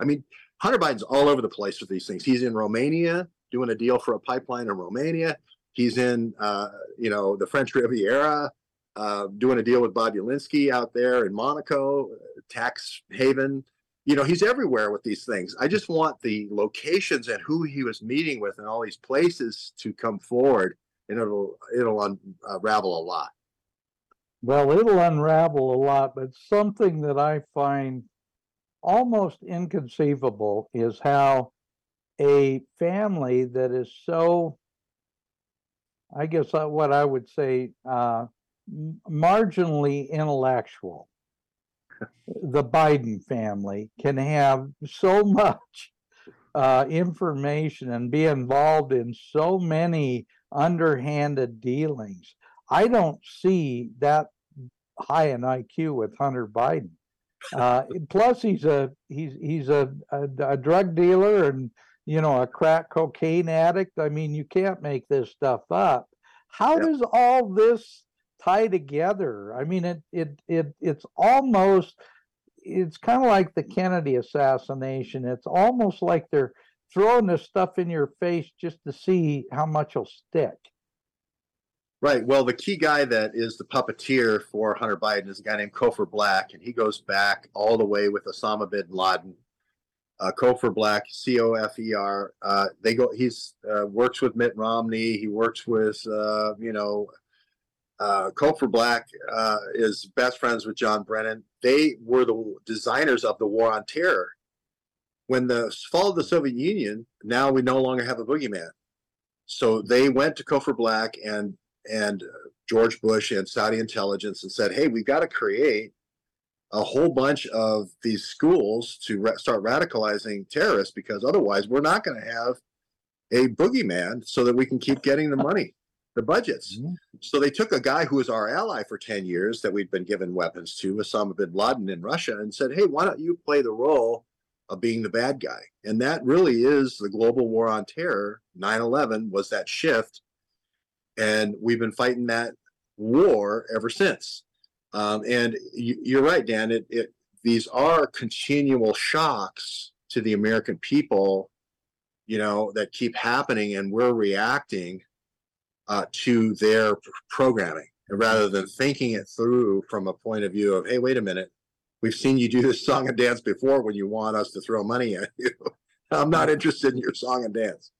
I mean hunter biden's all over the place with these things. He's in romania doing a deal for a pipeline in romania. He's in uh, you know the french riviera uh, doing a deal with Bobulinski out there in monaco tax haven. You know he's everywhere with these things. I just want the locations and who he was meeting with in all these places to come forward and it'll it'll unravel a lot. Well, it'll unravel a lot, but something that I find almost inconceivable is how a family that is so, I guess uh, what I would say, uh, marginally intellectual, (laughs) the Biden family can have so much uh, information and be involved in so many underhanded dealings. I don't see that high an IQ with Hunter Biden. Uh, plus, he's a he's he's a, a, a drug dealer and you know a crack cocaine addict. I mean, you can't make this stuff up. How yep. does all this tie together? I mean, it it it it's almost it's kind of like the Kennedy assassination. It's almost like they're throwing this stuff in your face just to see how much will stick. Right. Well, the key guy that is the puppeteer for Hunter Biden is a guy named Cofer Black, and he goes back all the way with Osama bin Laden. Uh, Cofer Black, C O F E R. Uh, they go. He's uh, works with Mitt Romney. He works with uh, you know. Uh, Cofer Black uh, is best friends with John Brennan. They were the designers of the War on Terror when the fall of the Soviet Union, now we no longer have a boogeyman. So they went to Cofer Black and and George Bush and Saudi intelligence and said, "Hey, we've got to create a whole bunch of these schools to ra- start radicalizing terrorists because otherwise we're not going to have a boogeyman so that we can keep getting the money, the budgets." Mm-hmm. So they took a guy who was our ally for 10 years that we'd been given weapons to, Osama bin Laden in Russia, and said, "Hey, why don't you play the role of being the bad guy. And that really is the global war on terror. 9 11 was that shift. And we've been fighting that war ever since. Um, and you, are right, Dan. It, it, these are continual shocks to the American people, you know, that keep happening, and we're reacting uh, to their programming rather than thinking it through from a point of view of, hey, wait a minute, we've seen you do this song and dance before when you want us to throw money at you. (laughs) I'm not interested in your song and dance.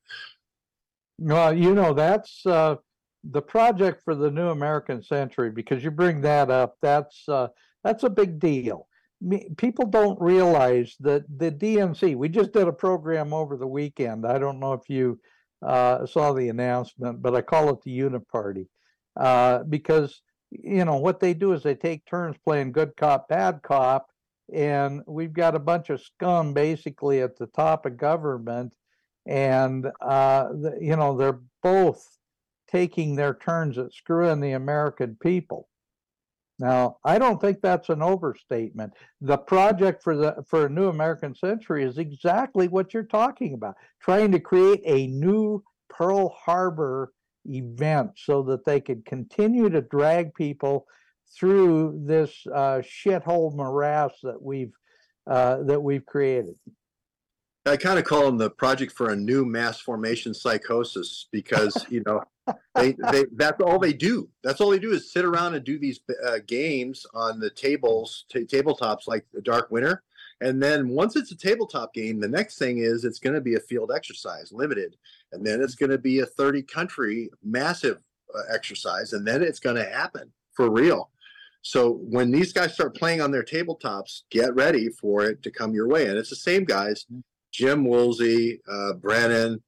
Well, you know, that's uh, the project for the new American century because you bring that up. That's uh, that's a big deal. People don't realize that the DNC. We just did a program over the weekend. I don't know if you uh, saw the announcement, but I call it the Uniparty uh, because you know what they do is they take turns playing good cop bad cop and we've got a bunch of scum basically at the top of government and uh, the, you know they're both taking their turns at screwing the american people Now, I don't think that's an overstatement. The project for the for a new American century is exactly what you're talking about, trying to create a new Pearl Harbor event so that they could continue to drag people through this uh, shithole morass that we've uh, that we've created. I kind of call them the project for a new mass formation psychosis because (laughs) you know they, they that's all they do. That's all they do is sit around and do these uh, games on the tables, t- tabletops like the Dark Winter. And then once it's a tabletop game, the next thing is it's going to be a field exercise, limited, and then it's going to be a 30 country massive uh, exercise, and then it's going to happen for real. So when these guys start playing on their tabletops, get ready for it to come your way. And it's the same guys Jim Woolsey, uh, Brennan,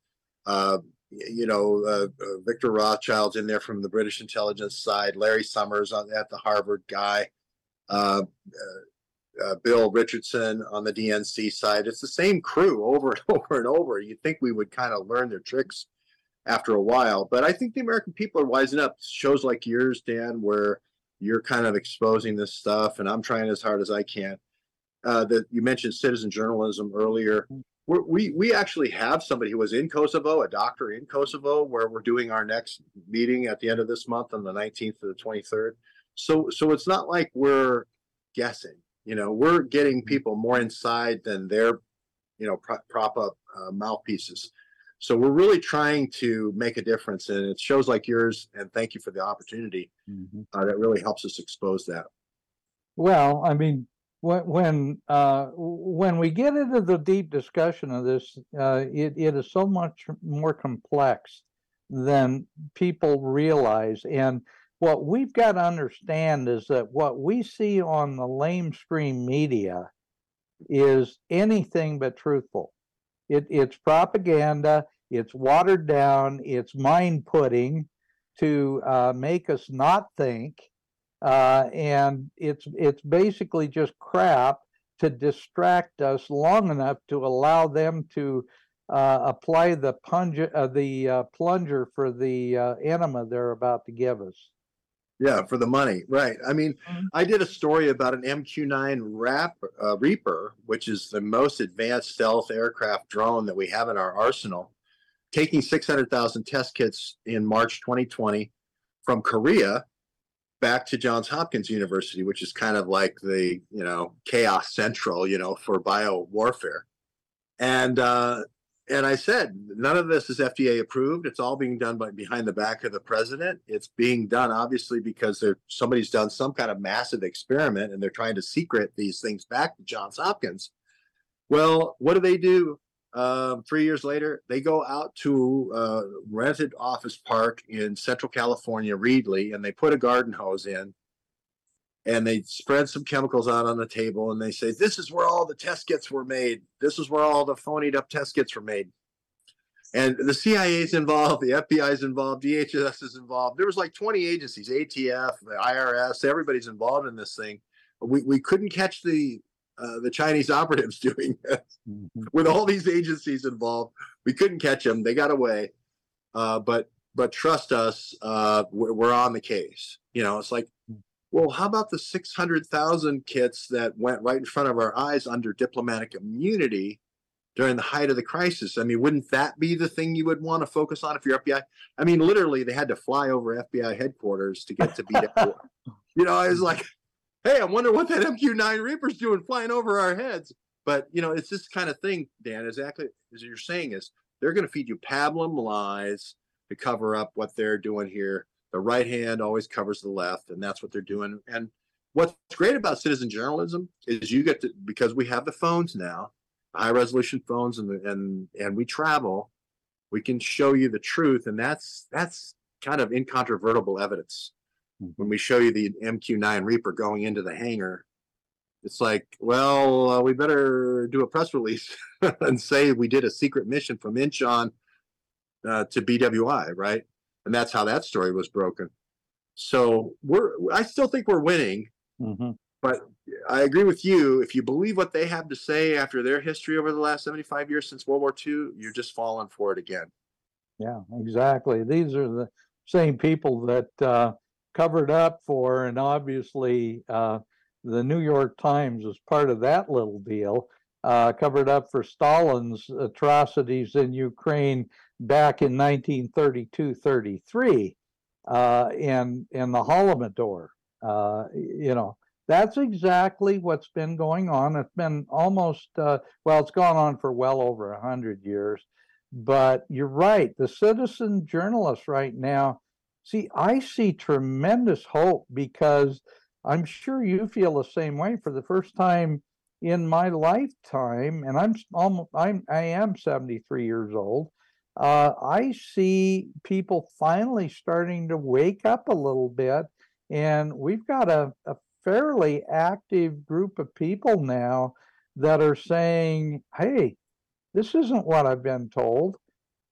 uh, you know, uh, uh, Victor Rothschild's in there from the British intelligence side, Larry Summers on, at the Harvard guy, uh, Bill Richardson on the DNC side. It's the same crew over and (laughs) over and over. You'd think we would kind of learn their tricks after a while, but I think the American people are wising up. Shows like yours, Dan, where you're kind of exposing this stuff, and I'm trying as hard as I can. Uh, that you mentioned citizen journalism earlier. We're, we we actually have somebody who was in Kosovo, a doctor in Kosovo, where we're doing our next meeting at the end of this month on the 19th to the 23rd. So so it's not like we're guessing. You know, we're getting people more inside than their, you know, prop, prop up uh, mouthpieces. So we're really trying to make a difference, and it shows like yours. And thank you for the opportunity. Mm-hmm. Uh, that really helps us expose that. Well, I mean, when when uh, when we get into the deep discussion of this, uh, it it is so much more complex than people realize. And what we've got to understand is that what we see on the lamestream media is anything but truthful. It it's propaganda. It's watered down. It's mind putting to uh, make us not think uh, and it's it's basically just crap to distract us long enough to allow them to uh, apply the plunger uh, the uh, plunger for the uh, enema they're about to give us. Yeah, for the money, right? I mean, Mhm. I did a story about an MQ-9 Rap, uh, Reaper, which is the most advanced stealth aircraft drone that we have in our arsenal, taking 600,000 test kits in March 2020 from Korea back to Johns Hopkins University, which is kind of like the you know chaos central, you know, for bio warfare. And uh, and I said none of this is FDA approved. It's all being done by behind the back of the president. It's being done obviously because somebody's done some kind of massive experiment and they're trying to secret these things back to Johns Hopkins. Well, what do they do? Um, three years later, they go out to a rented office park in Central California, Reedley, and they put a garden hose in and they spread some chemicals out on the table and they say, This is where all the test kits were made. This is where all the phonied up test kits were made. And the CIA is involved, the FBI is involved, DHS is involved. There was like 20 agencies, ATF, the IRS, everybody's involved in this thing. We, we couldn't catch the uh, the Chinese (laughs) operatives doing this with all these agencies involved. We couldn't catch them; they got away. Uh, but but trust us, uh, we're, we're on the case. You know, it's like, well, how about the six hundred thousand kits that went right in front of our eyes under diplomatic immunity during the height of the crisis? I mean, wouldn't that be the thing you would want to focus on if you're FBI? I mean, literally, they had to fly over FBI headquarters to get to BW. (laughs) you know, I was like, hey, I wonder what that MQ9 Reaper's doing flying over our heads. But you know, it's this kind of thing, Dan. Exactly as you're saying is they're going to feed you pablum lies to cover up what they're doing here. The right hand always covers the left, and that's what they're doing. And what's great about citizen journalism is you get to because we have the phones now, high resolution phones, and the, and and we travel. We can show you the truth, and that's that's kind of incontrovertible evidence when we show you the MQ9 Reaper going into the hangar, it's like, well, uh, we better do a press release (laughs) and say we did a secret mission from Incheon uh, to BWI, right? And that's how that story was broken. So we're, I still think we're winning, Mhm. but I agree with you. If you believe what they have to say after their history over the last 75 years since World War II, you're just falling for it again. Yeah, exactly. These are the same people that uh, covered up for, and obviously uh, the New York Times was part of that little deal, uh, covered up for Stalin's atrocities in Ukraine back in 1932-33 uh, in in the Holodomor. Uh, you know, that's exactly what's been going on. It's been almost uh, well, it's gone on for well over a hundred years. But you're right. The citizen journalists right now, see, I see tremendous hope because I'm sure you feel the same way. For the first time in my lifetime, and I'm almost I'm I am 73 years old. Uh, I see people finally starting to wake up a little bit, and we've got a, a fairly active group of people now that are saying, "Hey, this isn't what I've been told.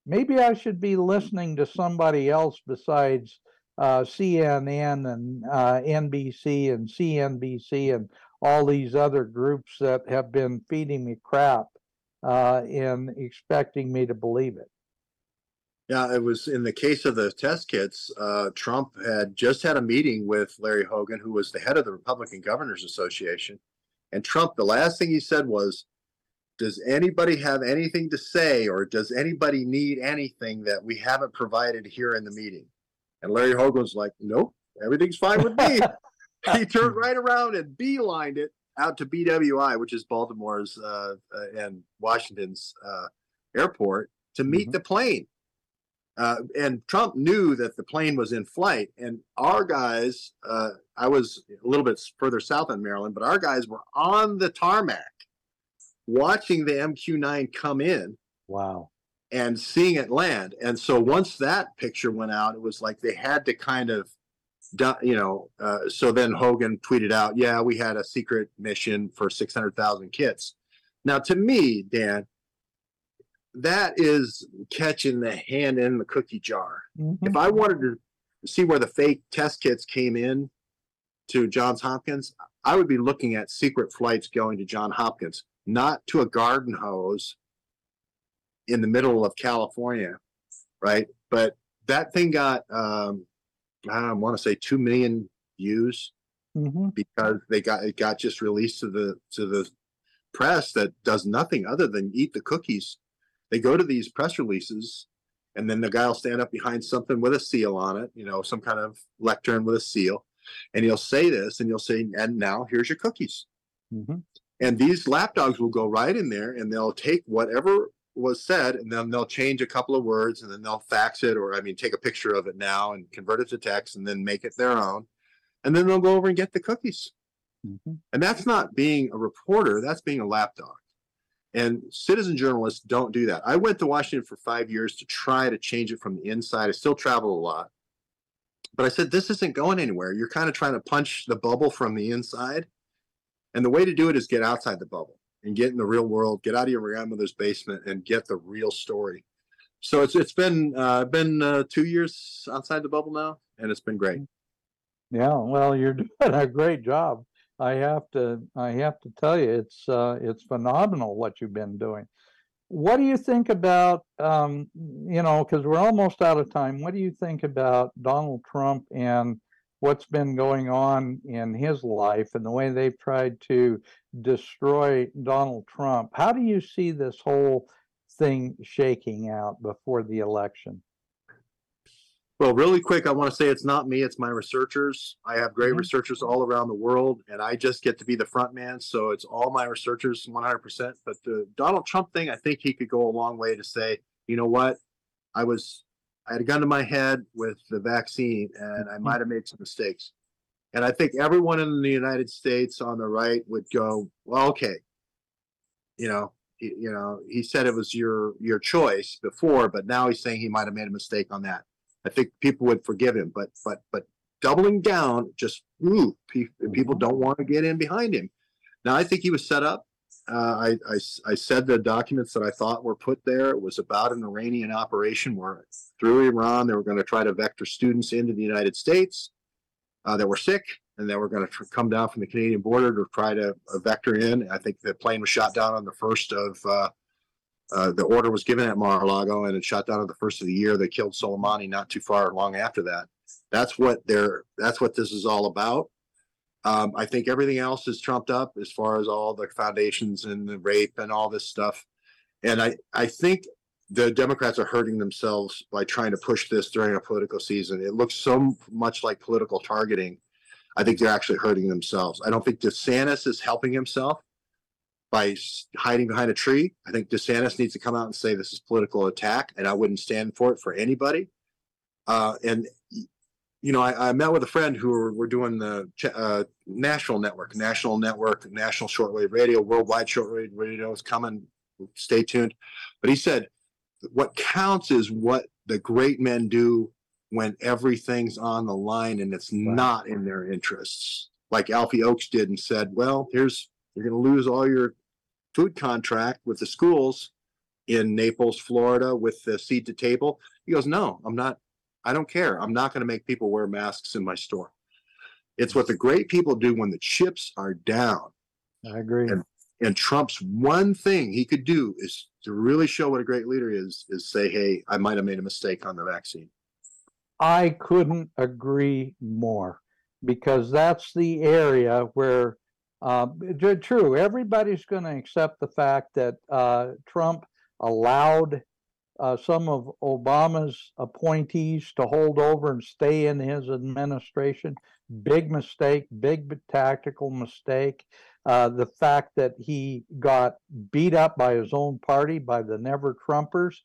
Maybe I should be listening to somebody else besides uh, CNN and uh, NBC and CNBC and all these other groups that have been feeding me crap uh, and expecting me to believe it. Yeah, it was in the case of the test kits. Uh, Trump had just had a meeting with Larry Hogan, who was the head of the Republican Governors Association. And Trump, the last thing he said was, Does anybody have anything to say, or does anybody need anything that we haven't provided here in the meeting? And Larry Hogan was like, Nope, everything's fine with me. (laughs) he turned right around and beelined it out to BWI, which is Baltimore's uh, uh, and Washington's uh, airport, to meet Mhm. the plane. Uh, and Trump knew that the plane was in flight, and our guys, uh, I was a little bit further south in Maryland, but our guys were on the tarmac watching the MQ 9 come in Wow. and seeing it land. And so once that picture went out, it was like they had to kind of, you know. Uh, so then Hogan tweeted out, "Yeah, we had a secret mission for six hundred thousand kits." Now, to me, Dan, that is catching the hand in the cookie jar. Mhm. If I wanted to see where the fake test kits came in to Johns Hopkins, I would be looking at secret flights going to Johns Hopkins, not to a garden hose in the middle of California, right? But that thing got, um, I want to say, two million views Mhm. because they got it got just released to the to the press that does nothing other than eat the cookies. They go to these press releases, and then the guy will stand up behind something with a seal on it, you know, some kind of lectern with a seal, and he'll say this, and he'll say, "And now here's your cookies." Mhm. And these lapdogs will go right in there, and they'll take whatever was said, and then they'll change a couple of words, and then they'll fax it, or I mean, take a picture of it now and convert it to text, and then make it their own, and then they'll go over and get the cookies. Mhm. And that's not being a reporter, that's being a lapdog. And citizen journalists don't do that. I went to Washington for five years to try to change it from the inside. I still travel a lot. But I said, this isn't going anywhere. You're kind of trying to punch the bubble from the inside. And the way to do it is get outside the bubble and get in the real world, get out of your grandmother's basement and get the real story. So it's it's been uh, been uh, two years outside the bubble now, and it's been great. Yeah, well, you're (laughs) doing a great job. I have to I have to tell you, it's uh, it's phenomenal what you've been doing. What do you think about um, you know, because we're almost out of time. What do you think about Donald Trump and what's been going on in his life and the way they've tried to destroy Donald Trump? How do you see this whole thing shaking out before the election? Well, really quick, I want to say it's not me, it's my researchers. I have great Mhm. researchers all around the world, and I just get to be the front man. So it's all my researchers 100%. But the Donald Trump thing, I think he could go a long way to say, you know what? I was, I had a gun to my head with the vaccine, and I might have made some mistakes. And I think everyone in the United States on the right would go, well, okay. You know, you know, he said it was your your choice before, but now he's saying he might have made a mistake on that. I think people would forgive him, but but but doubling down, just ooh, pe- people don't want to get in behind him. Now I think he was set up. Uh, I, I I said the documents that I thought were put there. It was about an Iranian operation where through Iran they were going to try to vector students into the United States uh, that were sick and that were going to tr- come down from the Canadian border to try to uh, vector in. I think the plane was shot down on the first of uh, the order was given at Mar-a-Lago and it shot down on the first of the year. They killed Soleimani not too far long after that. That's what they're. That's what this is all about. Um, I think everything else is trumped up as far as all the foundations and the rape and all this stuff. And I, I think the Democrats are hurting themselves by trying to push this during a political season. It looks so much like political targeting. I think they're actually hurting themselves. I don't think DeSantis is helping himself by hiding behind a tree. I think DeSantis needs to come out and say this is political attack, and I wouldn't stand for it for anybody. Uh, and you know, I, I met with a friend who were, were doing the uh, national network, national network, national shortwave radio, worldwide shortwave radio is coming. Stay tuned. But he said, what counts is what the great men do when everything's on the line and it's not in their interests. Like Alfie Oakes did and said, well, here's, you're going to lose all your food contract with the schools in Naples, Florida with the seed to table. He goes, no, I'm not, I don't care. I'm not going to make people wear masks in my store. It's what the great people do when the chips are down. I agree. And- And Trump's one thing he could do is to really show what a great leader is, is say, hey, I might have made a mistake on the vaccine. I couldn't agree more because that's the area where, uh, true, everybody's going to accept the fact that uh, Trump allowed uh, some of Obama's appointees to hold over and stay in his administration. Big mistake, big tactical mistake. Uh, the fact that he got beat up by his own party, by the Never Trumpers,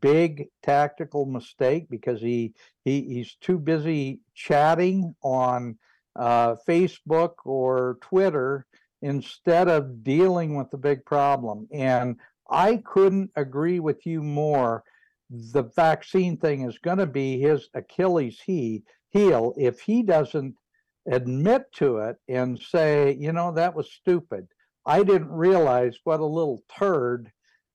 big tactical mistake because he he he's too busy chatting on uh, Facebook or Twitter instead of dealing with the big problem. And I couldn't agree with you more. The vaccine thing is going to be his Achilles he, heel if he doesn't admit to it and say, you know, that was stupid. I didn't realize what a little turd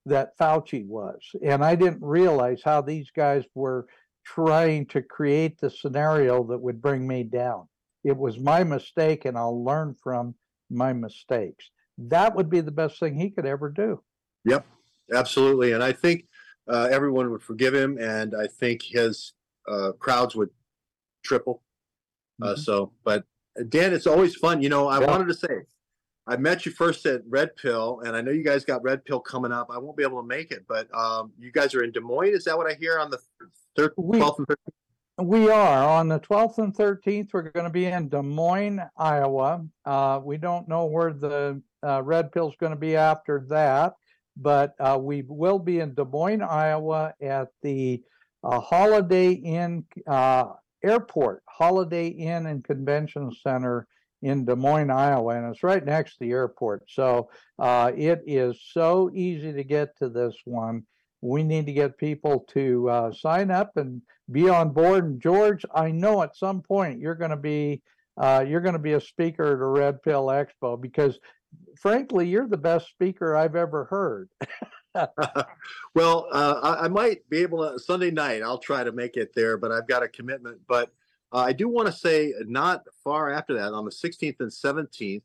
that Fauci was. And I didn't realize how these guys were trying to create the scenario that would bring me down. It was my mistake, and I'll learn from my mistakes. That would be the best thing he could ever do. Yep, absolutely. And I think uh, everyone would forgive him. And I think his uh, crowds would triple. Uh, Mhm. so, but uh, Dan, it's always fun. You know, I Yeah. wanted to say, I met you first at Red Pill, and I know you guys got Red Pill coming up. I won't be able to make it, but um, you guys are in Des Moines. Is that what I hear on the third, 12th and 13th? We are on the 12th and 13th. We're going to be in Des Moines, Iowa. Uh, we don't know where the uh, Red is going to be after that, but uh, we will be in Des Moines, Iowa at the uh, Holiday Inn uh, Airport, Holiday Inn and Convention Center in Des Moines, Iowa, and it's right next to the airport. So uh, it is so easy to get to this one. We need to get people to uh, sign up and be on board. And George, I know at some point you're going to be uh, you're going to be a speaker at a Red Pill Expo because, frankly, you're the best speaker I've ever heard. (laughs) well, uh, I, I might be able to Sunday night. I'll try to make it there, but I've got a commitment. But uh, I do want to say, not far after that, on the 16th and 17th,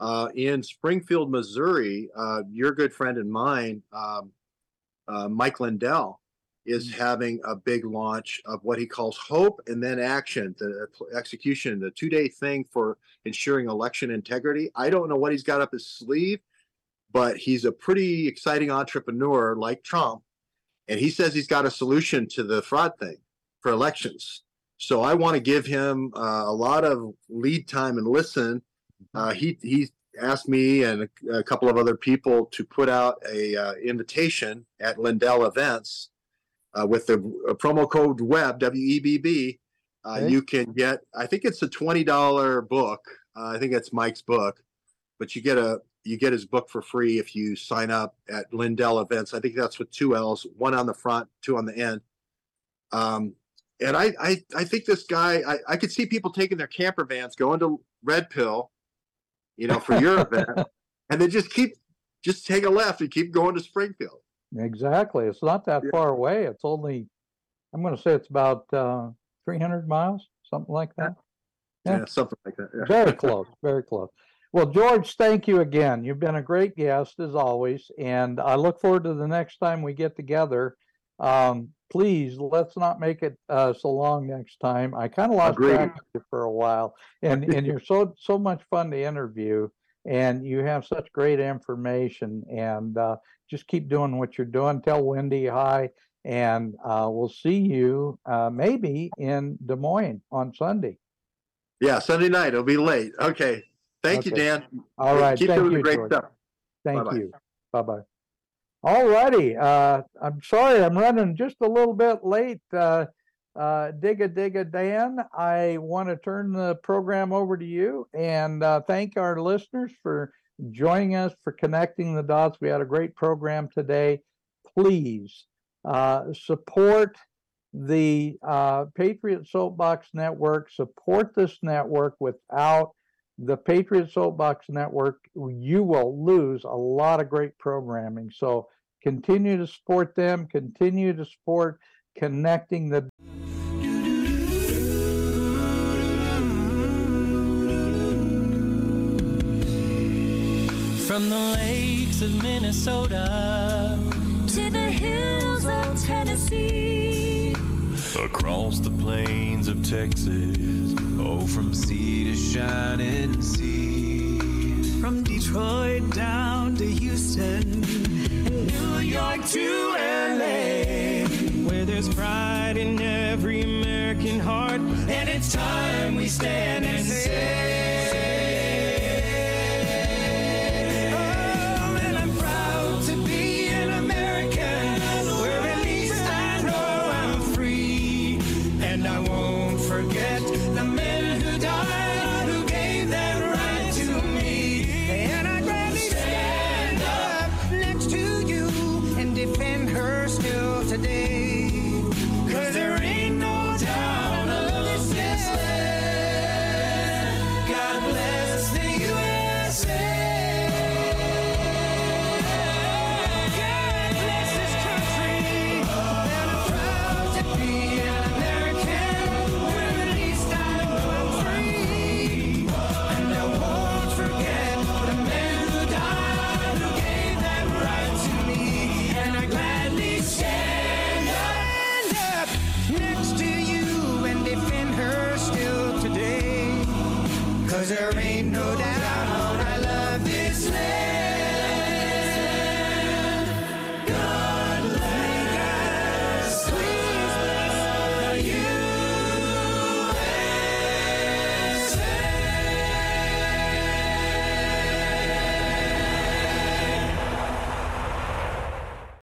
uh, in Springfield, Missouri, uh, your good friend and mine, um, uh, Mike Lindell, is having a big launch of what he calls Hope and then Action, the execution, the two day thing for ensuring election integrity. I don't know what he's got up his sleeve but he's a pretty exciting entrepreneur like Trump. And he says he's got a solution to the fraud thing for elections. So I want to give him uh, a lot of lead time and listen. Uh, he he asked me and a, a couple of other people to put out a uh, invitation at Lindell Events uh, with the uh, promo code Web W E B B. Uh, Okay. You can get I think it's a twenty dollar book. Uh, I think it's Mike's book, but you get a you get his book for free if you sign up at Lindell Events. I think that's with two L's, one on the front, two on the end. Um, and I, I, I think this guy, I, I could see people taking their camper vans, going to Red Pill, you know, for your event, (laughs) and then just keep, just take a left and keep going to Springfield. Exactly. It's not that Yeah. far away. It's only, I'm going to say it's about uh, 300 miles, something like that. Yeah. Yeah, something like that. Yeah. Very close, very close. Well, George, thank you again. You've been a great guest as always, and I look forward to the next time we get together. Um, please let's not make it uh, so long next time. I kind of lost Agreed. track of you for a while, and and you're so so much fun to interview, and you have such great information, and uh, just keep doing what you're doing. Tell Wendy hi, and uh, we'll see you uh, maybe in Des Moines on Sunday. Yeah, Sunday night. It'll be late. Okay. Thank you, Dan. All right, Keep thank doing the great George. stuff. Thank Bye-bye. you. Bye bye. All righty. Uh, I'm sorry I'm running just a little bit late. Uh, uh, Digga Digga Dan, I want to turn the program over to you and uh, thank our listeners for joining us for connecting the dots. We had a great program today. Please uh, support the uh, Patriot Soapbox Network, support this network. Without the Patriot Soapbox Network, you will lose a lot of great programming. So continue to support them, continue to support connecting the From the lakes of Minnesota To the hills of Tennessee. Across the plains of Texas, oh, from sea to shining sea. From Detroit down to Houston and New York to LA. Where there's pride in every American heart And it's time we stand and say.